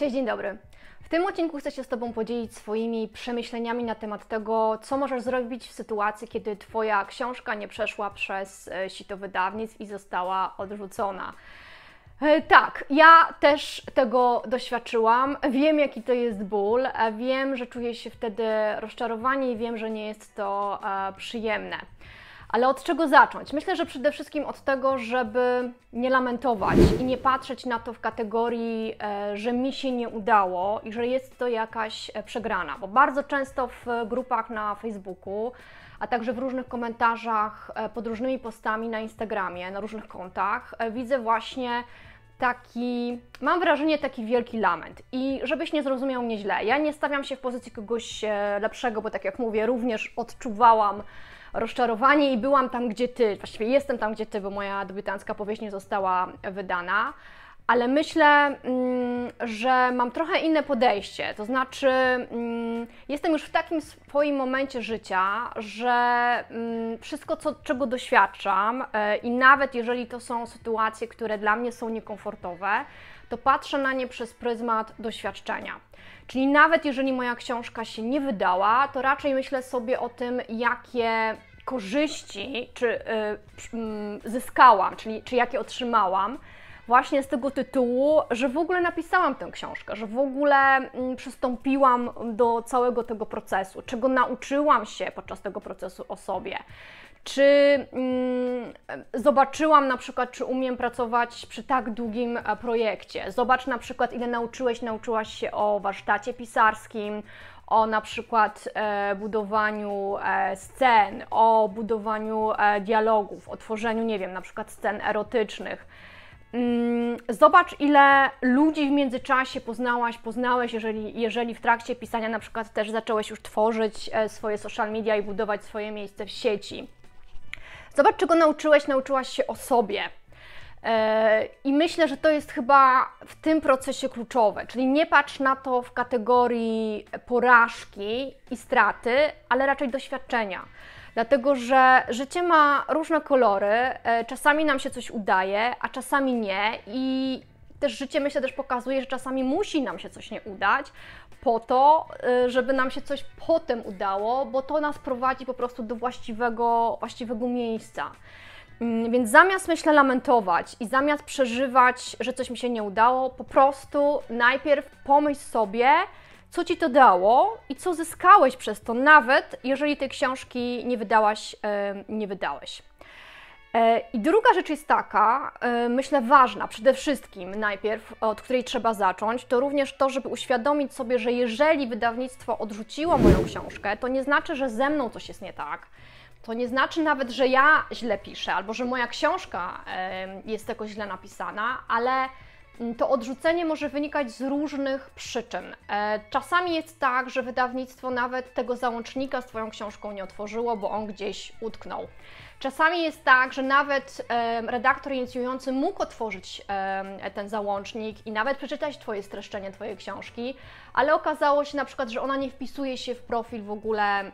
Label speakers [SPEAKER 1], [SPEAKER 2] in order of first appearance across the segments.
[SPEAKER 1] Cześć, dzień dobry. W tym odcinku chcę się z Tobą podzielić swoimi przemyśleniami na temat tego, co możesz zrobić w sytuacji, kiedy Twoja książka nie przeszła przez e, sito wydawnictw i została odrzucona. E, Tak, ja też tego doświadczyłam. Wiem, jaki to jest ból. e, Wiem, że czuję się wtedy rozczarowanie i wiem, że nie jest to przyjemne. Ale od czego zacząć? Myślę, że przede wszystkim od tego, żeby nie lamentować i nie patrzeć na to w kategorii, e, że mi się nie udało i że jest to jakaś e, przegrana, bo bardzo często w grupach na Facebooku, a także w różnych komentarzach e, pod różnymi postami na Instagramie, na różnych kontach, widzę właśnie taki, mam wrażenie, taki wielki lament. I żebyś nie zrozumiał mnie źle, ja nie stawiam się w pozycji kogoś lepszego, bo tak jak mówię, również odczuwałam rozczarowanie i byłam tam, gdzie ty. Właściwie jestem tam, gdzie ty, bo moja debiutancka powieść nie została wydana. Ale myślę, mm, że mam trochę inne podejście. To znaczy, mm, jestem już w takim swoim momencie życia, że mm, wszystko, co, czego doświadczam, e, i nawet jeżeli to są sytuacje, które dla mnie są niekomfortowe, to patrzę na nie przez pryzmat doświadczenia. Czyli nawet jeżeli moja książka się nie wydała, to raczej myślę sobie o tym, jakie korzyści czy, y, mm, zyskałam, czyli czy jakie otrzymałam właśnie z tego tytułu, że w ogóle napisałam tę książkę, że w ogóle mm, przystąpiłam do całego tego procesu, czego nauczyłam się podczas tego procesu o sobie. Czy mm, zobaczyłam na przykład, czy umiem pracować przy tak długim e, projekcie? Zobacz na przykład, ile nauczyłeś, nauczyłaś się o warsztacie pisarskim, o na przykład e, budowaniu e, scen, o budowaniu e, dialogów, o tworzeniu, nie wiem, na przykład scen erotycznych. Mm, Zobacz, ile ludzi w międzyczasie poznałaś, poznałeś, jeżeli, jeżeli w trakcie pisania na przykład też zacząłeś już tworzyć e, swoje social media i budować swoje miejsce w sieci. Zobacz, czego nauczyłeś, nauczyłaś się o sobie. E, I myślę, że to jest chyba w tym procesie kluczowe, czyli nie patrz na to w kategorii porażki i straty, ale raczej doświadczenia. Dlatego, że życie ma różne kolory, e, czasami nam się coś udaje, a czasami nie. I też życie, myślę, też pokazuje, że czasami musi nam się coś nie udać, po to, e, żeby nam się coś potem udało, bo to nas prowadzi po prostu do właściwego, właściwego miejsca. Mm, Więc zamiast, myślę, lamentować i zamiast przeżywać, że coś mi się nie udało, po prostu najpierw pomyśl sobie, co ci to dało i co zyskałeś przez to, nawet jeżeli tej książki nie wydałaś, e, nie wydałeś. E, I druga rzecz jest taka, e, myślę ważna, przede wszystkim najpierw, od której trzeba zacząć, to również to, żeby uświadomić sobie, że jeżeli wydawnictwo odrzuciło moją książkę, to nie znaczy, że ze mną coś jest nie tak. To nie znaczy nawet, że ja źle piszę, albo że moja książka em, jest jakoś źle napisana, ale mm, to odrzucenie może wynikać z różnych przyczyn. E, Czasami jest tak, że wydawnictwo nawet tego załącznika z Twoją książką nie otworzyło, bo on gdzieś utknął. Czasami jest tak, że nawet redaktor inicjujący mógł otworzyć ten załącznik i nawet przeczytać Twoje streszczenie Twojej książki, ale okazało się na przykład, że ona nie wpisuje się w profil w ogóle mm,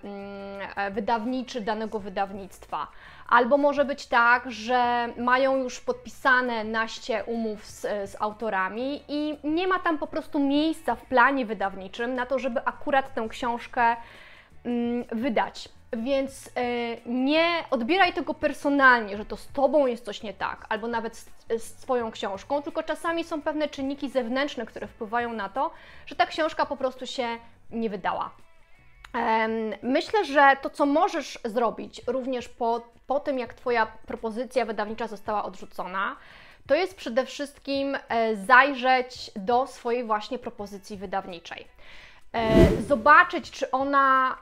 [SPEAKER 1] e, wydawniczy danego wydawnictwa. Albo może być tak, że mają już podpisane naście umów z, z autorami i nie ma tam po prostu miejsca w planie wydawniczym na to, żeby akurat tę książkę mm, wydać. Więc e, nie odbieraj tego personalnie, że to z tobą jest coś nie tak, albo nawet z, z Twoją książką, tylko czasami są pewne czynniki zewnętrzne, które wpływają na to, że ta książka po prostu się nie wydała. Myślę, że to, co możesz zrobić również po, po tym, jak Twoja propozycja wydawnicza została odrzucona, to jest przede wszystkim e, zajrzeć do swojej właśnie propozycji wydawniczej. E, Zobaczyć, czy ona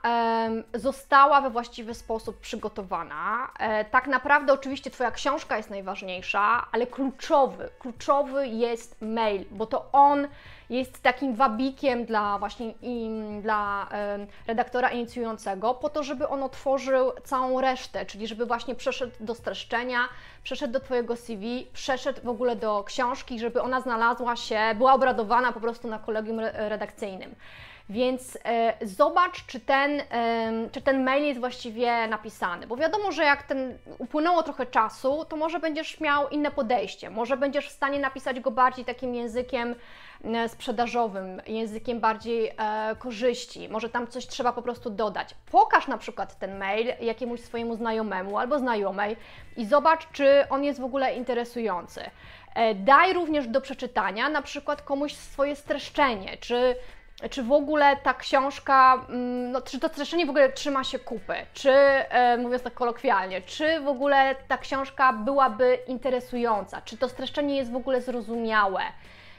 [SPEAKER 1] została we właściwy sposób przygotowana. E, Tak naprawdę, oczywiście, Twoja książka jest najważniejsza, ale kluczowy, kluczowy jest mail, bo to on jest takim wabikiem dla właśnie dla redaktora inicjującego, po to, żeby on otworzył całą resztę, czyli żeby właśnie przeszedł do streszczenia, przeszedł do Twojego CV, przeszedł w ogóle do książki, żeby ona znalazła się, była obradowana po prostu na kolegium re- redakcyjnym. Więc e, zobacz, czy ten, e, czy ten mail jest właściwie napisany, bo wiadomo, że jak ten upłynęło trochę czasu, to może będziesz miał inne podejście, może będziesz w stanie napisać go bardziej takim językiem sprzedażowym, językiem bardziej e, korzyści, może tam coś trzeba po prostu dodać. Pokaż na przykład ten mail jakiemuś swojemu znajomemu albo znajomej i zobacz, czy on jest w ogóle interesujący. E, daj również do przeczytania na przykład komuś swoje streszczenie, czy czy w ogóle ta książka, mm, no, czy to streszczenie w ogóle trzyma się kupy, czy e, mówiąc tak kolokwialnie, czy w ogóle ta książka byłaby interesująca, czy to streszczenie jest w ogóle zrozumiałe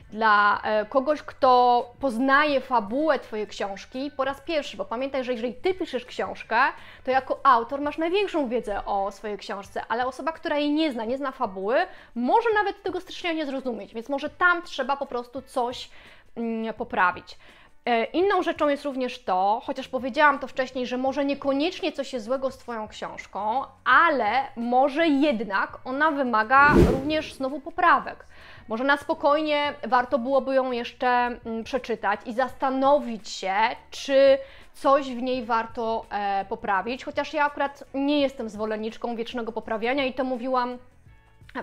[SPEAKER 1] dla e, kogoś, kto poznaje fabułę Twojej książki po raz pierwszy, bo pamiętaj, że jeżeli Ty piszesz książkę, to jako autor masz największą wiedzę o swojej książce, ale osoba, która jej nie zna, nie zna fabuły, może nawet tego streszczenia nie zrozumieć, więc może tam trzeba po prostu coś mm, poprawić. E, inną rzeczą jest również to, chociaż powiedziałam to wcześniej, że może niekoniecznie coś jest złego z Twoją książką, ale może jednak ona wymaga również znowu poprawek. Może na spokojnie warto byłoby ją jeszcze mm, przeczytać i zastanowić się, czy coś w niej warto e, poprawić, chociaż ja akurat nie jestem zwolenniczką wiecznego poprawiania i to mówiłam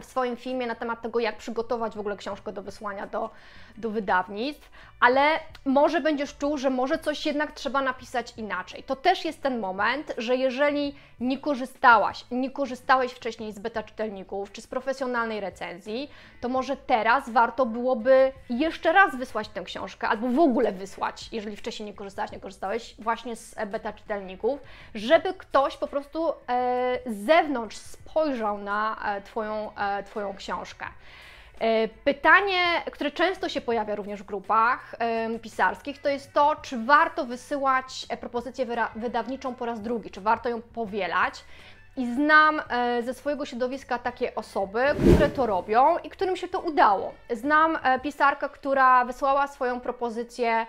[SPEAKER 1] w swoim filmie na temat tego, jak przygotować w ogóle książkę do wysłania do, do wydawnictw, ale może będziesz czuł, że może coś jednak trzeba napisać inaczej. To też jest ten moment, że jeżeli nie korzystałaś, nie korzystałeś wcześniej z beta czytelników czy z profesjonalnej recenzji, to może teraz warto byłoby jeszcze raz wysłać tę książkę, albo w ogóle wysłać, jeżeli wcześniej nie korzystałaś, nie korzystałeś właśnie z beta czytelników, żeby ktoś po prostu e, z zewnątrz spojrzał na e, Twoją, e, twoją książkę. E, pytanie, które często się pojawia również w grupach pisarskich, to jest to, czy warto wysyłać propozycję wydawniczą po raz drugi, czy warto ją powielać. I znam ze swojego środowiska takie osoby, które to robią i którym się to udało. Znam pisarkę, która wysłała swoją propozycję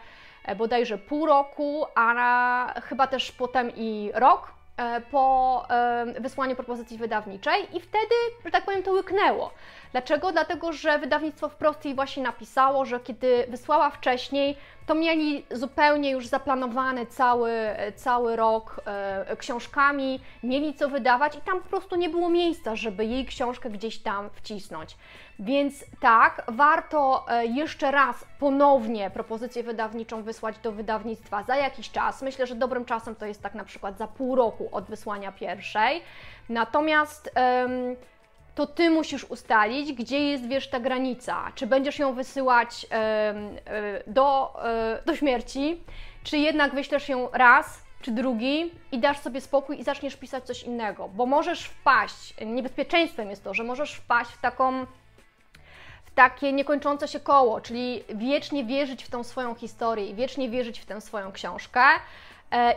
[SPEAKER 1] bodajże pół roku, a chyba też potem i rok E, po e, wysłaniu propozycji wydawniczej i wtedy, że tak powiem, to łyknęło. Dlaczego? Dlatego, że wydawnictwo wprost jej właśnie napisało, że kiedy wysłała wcześniej, to mieli zupełnie już zaplanowany cały, cały rok e, książkami, mieli co wydawać i tam po prostu nie było miejsca, żeby jej książkę gdzieś tam wcisnąć. Więc tak, warto e, jeszcze raz ponownie propozycję wydawniczą wysłać do wydawnictwa za jakiś czas. Myślę, że dobrym czasem to jest tak na przykład za pół roku od wysłania pierwszej. Natomiast to Ty musisz ustalić, gdzie jest, wiesz, ta granica. Czy będziesz ją wysyłać e, do, e, do śmierci, czy jednak wyślesz ją raz, czy drugi i dasz sobie spokój i zaczniesz pisać coś innego, bo możesz wpaść, niebezpieczeństwem jest to, że możesz wpaść w taką takie niekończące się koło, czyli wiecznie wierzyć w tą swoją historię i wiecznie wierzyć w tę swoją książkę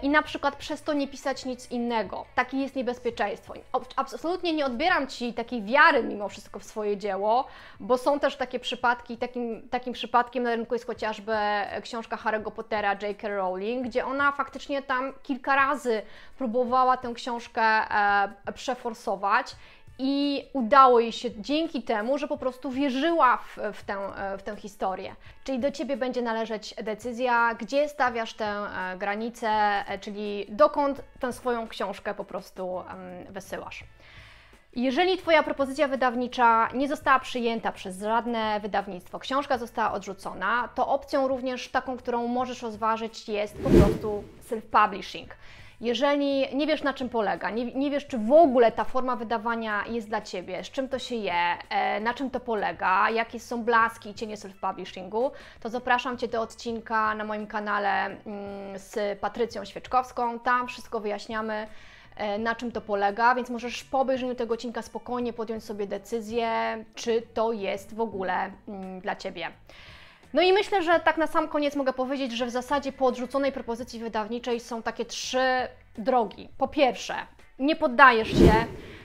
[SPEAKER 1] i na przykład przez to nie pisać nic innego. Takie jest niebezpieczeństwo. Absolutnie nie odbieram Ci takiej wiary mimo wszystko w swoje dzieło, bo są też takie przypadki, takim, takim przypadkiem na rynku jest chociażby książka Harry'ego Pottera J.K. Rowling, gdzie ona faktycznie tam kilka razy próbowała tę książkę e, przeforsować i udało jej się dzięki temu, że po prostu wierzyła w, w, tę, w tę historię. Czyli do Ciebie będzie należeć decyzja, gdzie stawiasz tę e, granicę, e, czyli dokąd tę swoją książkę po prostu wysyłasz. Jeżeli Twoja propozycja wydawnicza nie została przyjęta przez żadne wydawnictwo, książka została odrzucona, to opcją również taką, którą możesz rozważyć jest po prostu self-publishing. Jeżeli nie wiesz na czym polega, nie, nie, wiesz czy w ogóle ta forma wydawania jest dla Ciebie, z czym to się je, e, na czym to polega, jakie są blaski i cienie self-publishingu, to zapraszam Cię do odcinka na moim kanale mm, z Patrycją Świeczkowską. Tam wszystko wyjaśniamy e, na czym to polega, więc możesz po obejrzeniu tego odcinka spokojnie podjąć sobie decyzję, czy to jest w ogóle mm, dla Ciebie. No i myślę, że tak na sam koniec mogę powiedzieć, że w zasadzie po odrzuconej propozycji wydawniczej są takie trzy drogi. Po pierwsze, nie poddajesz się,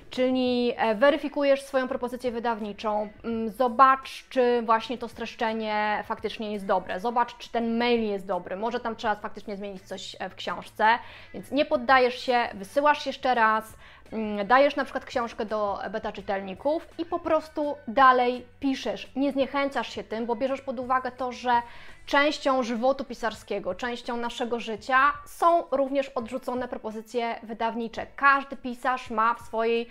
[SPEAKER 1] czyli e, weryfikujesz swoją propozycję wydawniczą, mm, zobacz, czy właśnie to streszczenie faktycznie jest dobre, zobacz, czy ten mail jest dobry, może tam trzeba faktycznie zmienić coś e, w książce, więc nie poddajesz się, wysyłasz jeszcze raz, dajesz na przykład książkę do beta czytelników i po prostu dalej piszesz. Nie zniechęcasz się tym, bo bierzesz pod uwagę to, że częścią żywotu pisarskiego, częścią naszego życia są również odrzucone propozycje wydawnicze. Każdy pisarz ma w swojej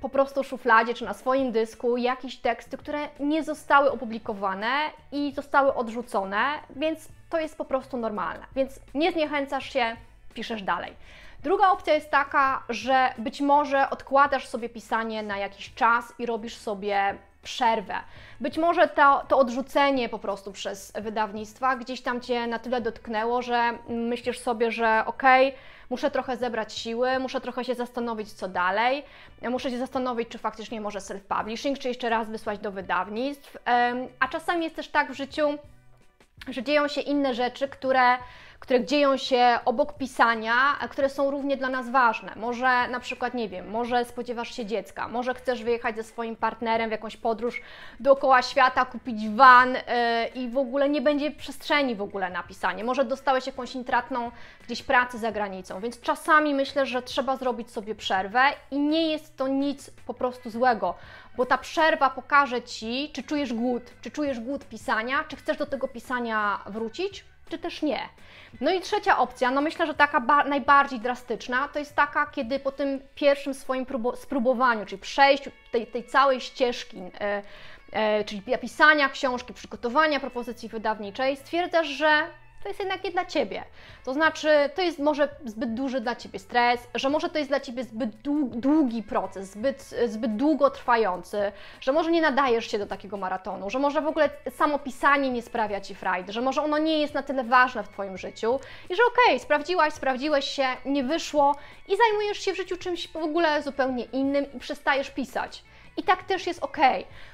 [SPEAKER 1] po prostu szufladzie czy na swoim dysku jakieś teksty, które nie zostały opublikowane i zostały odrzucone, więc to jest po prostu normalne. Więc nie zniechęcasz się, piszesz dalej. Druga opcja jest taka, że być może odkładasz sobie pisanie na jakiś czas i robisz sobie przerwę. Być może to, to odrzucenie po prostu przez wydawnictwa gdzieś tam Cię na tyle dotknęło, że myślisz sobie, że okej, okay, muszę trochę zebrać siły, muszę trochę się zastanowić, co dalej, muszę się zastanowić, czy faktycznie może self-publishing, czy jeszcze raz wysłać do wydawnictw. A czasami jest też tak w życiu, że dzieją się inne rzeczy, które które dzieją się obok pisania, które są równie dla nas ważne. Może na przykład, nie wiem, może spodziewasz się dziecka, może chcesz wyjechać ze swoim partnerem w jakąś podróż dookoła świata, kupić van yy, i w ogóle nie będzie przestrzeni w ogóle na pisanie. Może dostałeś jakąś intratną gdzieś pracy za granicą, więc czasami myślę, że trzeba zrobić sobie przerwę i nie jest to nic po prostu złego, bo ta przerwa pokaże Ci, czy czujesz głód, czy czujesz głód pisania, czy chcesz do tego pisania wrócić, czy też nie. No i trzecia opcja, no myślę, że taka najbardziej drastyczna, to jest taka, kiedy po tym pierwszym swoim spróbowaniu, czyli przejściu tej, tej całej ścieżki, e, e, czyli pisania książki, przygotowania propozycji wydawniczej, stwierdzasz, że to jest jednak nie dla Ciebie. To znaczy, to jest może zbyt duży dla Ciebie stres, że może to jest dla Ciebie zbyt długi proces, zbyt, zbyt długo trwający, że może nie nadajesz się do takiego maratonu, że może w ogóle samo pisanie nie sprawia Ci frajdy, że może ono nie jest na tyle ważne w Twoim życiu i że okej, okay, sprawdziłaś, sprawdziłeś się, nie wyszło i zajmujesz się w życiu czymś w ogóle zupełnie innym i przestajesz pisać. I tak też jest ok,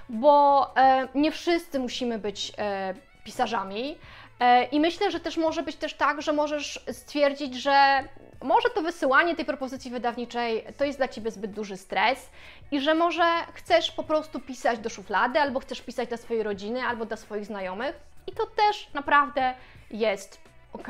[SPEAKER 1] bo e, nie wszyscy musimy być e, pisarzami. E, I myślę, że też może być też tak, że możesz stwierdzić, że może to wysyłanie tej propozycji wydawniczej to jest dla Ciebie zbyt duży stres i że może chcesz po prostu pisać do szuflady, albo chcesz pisać dla swojej rodziny, albo dla swoich znajomych i to też naprawdę jest ok.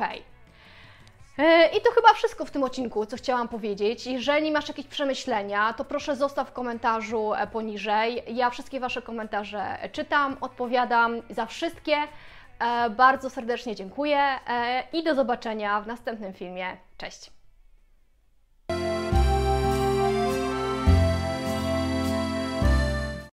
[SPEAKER 1] E, I to chyba wszystko w tym odcinku, co chciałam powiedzieć. Jeżeli masz jakieś przemyślenia, to proszę zostaw w komentarzu e, poniżej. Ja wszystkie Wasze komentarze czytam, odpowiadam za wszystkie. E, bardzo serdecznie dziękuję i do zobaczenia w następnym filmie. Cześć!